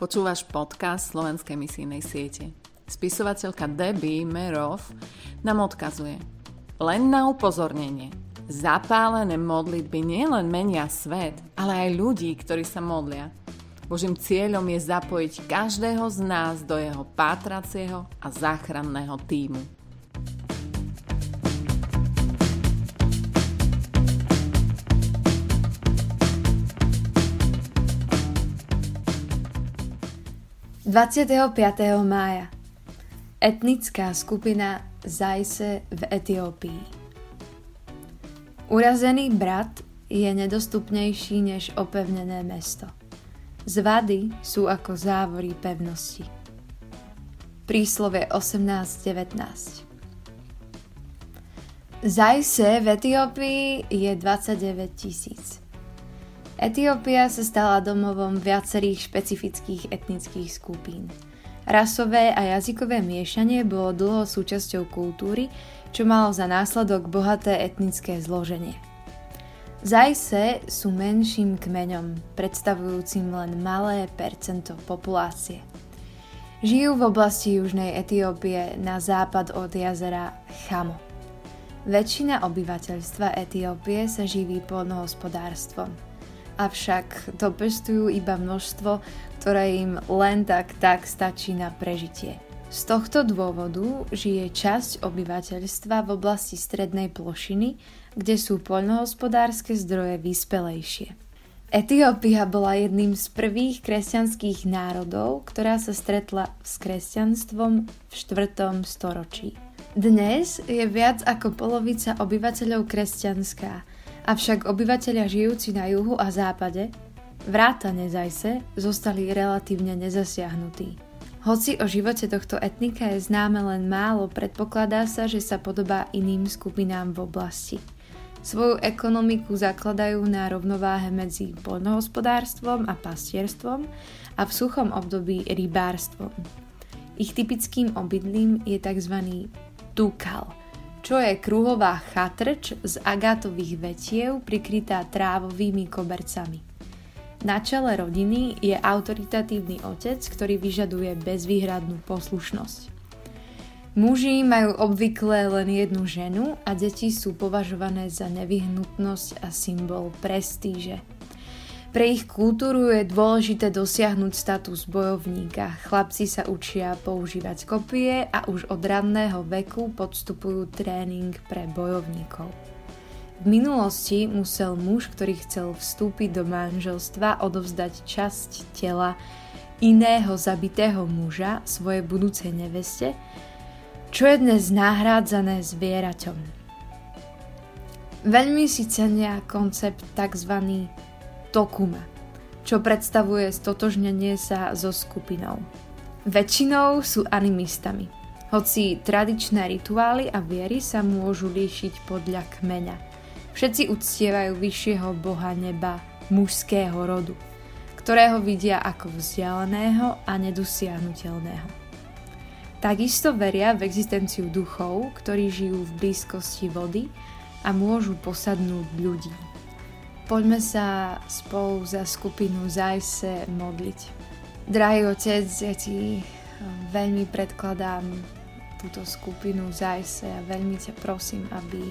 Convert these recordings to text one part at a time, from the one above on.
Počúvaš podcast Slovenskej misijnej siete. Spisovateľka Debbie Merov nám odkazuje. Len na upozornenie. Zapálené modlitby nielen menia svet, ale aj ľudí, ktorí sa modlia. Božím cieľom je zapojiť každého z nás do jeho pátracieho a záchranného týmu. 25. mája Etnická skupina Zajse v Etiópii Urazený brat je nedostupnejší než opevnené mesto. Zvady sú ako závory pevnosti. Príslove 18.19 Zajse v Etiópii je 29 tisíc. Etiópia sa stala domovom viacerých špecifických etnických skupín. Rasové a jazykové miešanie bolo dlho súčasťou kultúry, čo malo za následok bohaté etnické zloženie. Zajse sú menším kmeňom, predstavujúcim len malé percento populácie. Žijú v oblasti južnej Etiópie na západ od jazera Chamo. Väčšina obyvateľstva Etiópie sa živí polnohospodárstvom avšak dopestujú iba množstvo, ktoré im len tak tak stačí na prežitie. Z tohto dôvodu žije časť obyvateľstva v oblasti strednej plošiny, kde sú poľnohospodárske zdroje vyspelejšie. Etiópia bola jedným z prvých kresťanských národov, ktorá sa stretla s kresťanstvom v 4. storočí. Dnes je viac ako polovica obyvateľov kresťanská Avšak obyvateľia žijúci na juhu a západe, vrátane Zajse, zostali relatívne nezasiahnutí. Hoci o živote tohto etnika je známe len málo, predpokladá sa, že sa podobá iným skupinám v oblasti. Svoju ekonomiku zakladajú na rovnováhe medzi poľnohospodárstvom a pastierstvom a v suchom období rybárstvom. Ich typickým obydlím je tzv. tukal – čo je kruhová chatrč z agátových vetiev prikrytá trávovými kobercami. Na čele rodiny je autoritatívny otec, ktorý vyžaduje bezvýhradnú poslušnosť. Muži majú obvykle len jednu ženu a deti sú považované za nevyhnutnosť a symbol prestíže. Pre ich kultúru je dôležité dosiahnuť status bojovníka. Chlapci sa učia používať kopie a už od ranného veku podstupujú tréning pre bojovníkov. V minulosti musel muž, ktorý chcel vstúpiť do manželstva, odovzdať časť tela iného zabitého muža svojej budúcej neveste, čo je dnes nahrádzané zvieraťom. Veľmi si cenia koncept tzv tokuma, čo predstavuje stotožnenie sa so skupinou. Väčšinou sú animistami, hoci tradičné rituály a viery sa môžu líšiť podľa kmeňa. Všetci uctievajú vyššieho boha neba mužského rodu, ktorého vidia ako vzdialeného a nedosiahnutelného. Takisto veria v existenciu duchov, ktorí žijú v blízkosti vody a môžu posadnúť ľudí. Poďme sa spolu za skupinu Zajse modliť. Drahý otec, ja ti eh, veľmi predkladám túto skupinu Zajse a veľmi ťa prosím, aby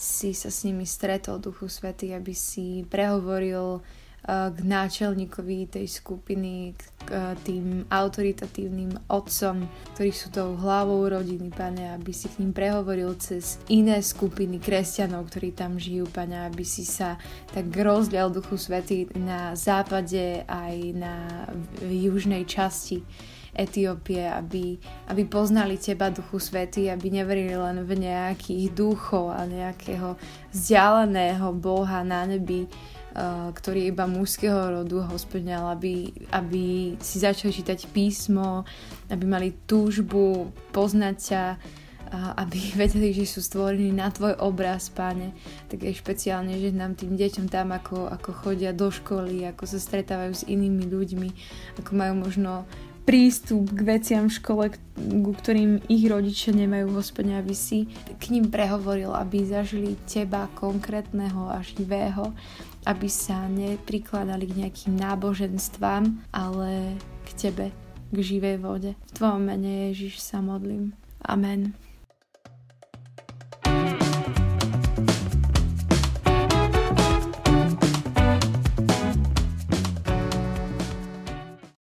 si sa s nimi stretol, Duchu Svety, aby si prehovoril k náčelníkovi tej skupiny, k tým autoritatívnym otcom, ktorí sú tou hlavou rodiny, pane, aby si k ním prehovoril cez iné skupiny kresťanov, ktorí tam žijú, pane, aby si sa tak rozlial Duchu Svety na západe aj na južnej časti Etiópie, aby, aby poznali Teba, Duchu Svety, aby neverili len v nejakých duchov a nejakého vzdialeného Boha na nebi, ktorý je iba mužského rodu hospodňal, aby, aby si začali čítať písmo, aby mali túžbu poznať ťa, aby vedeli, že sú stvorení na tvoj obraz, páne. Tak je špeciálne, že nám tým deťom tam, ako, ako chodia do školy, ako sa stretávajú s inými ľuďmi, ako majú možno prístup k veciam v škole, ku ktorým ich rodičia nemajú, hospodine, aby si k ním prehovoril, aby zažili teba konkrétneho a živého, aby sa neprikladali k nejakým náboženstvám, ale k tebe, k živej vode. V tvojom mene Ježiš sa modlím. Amen.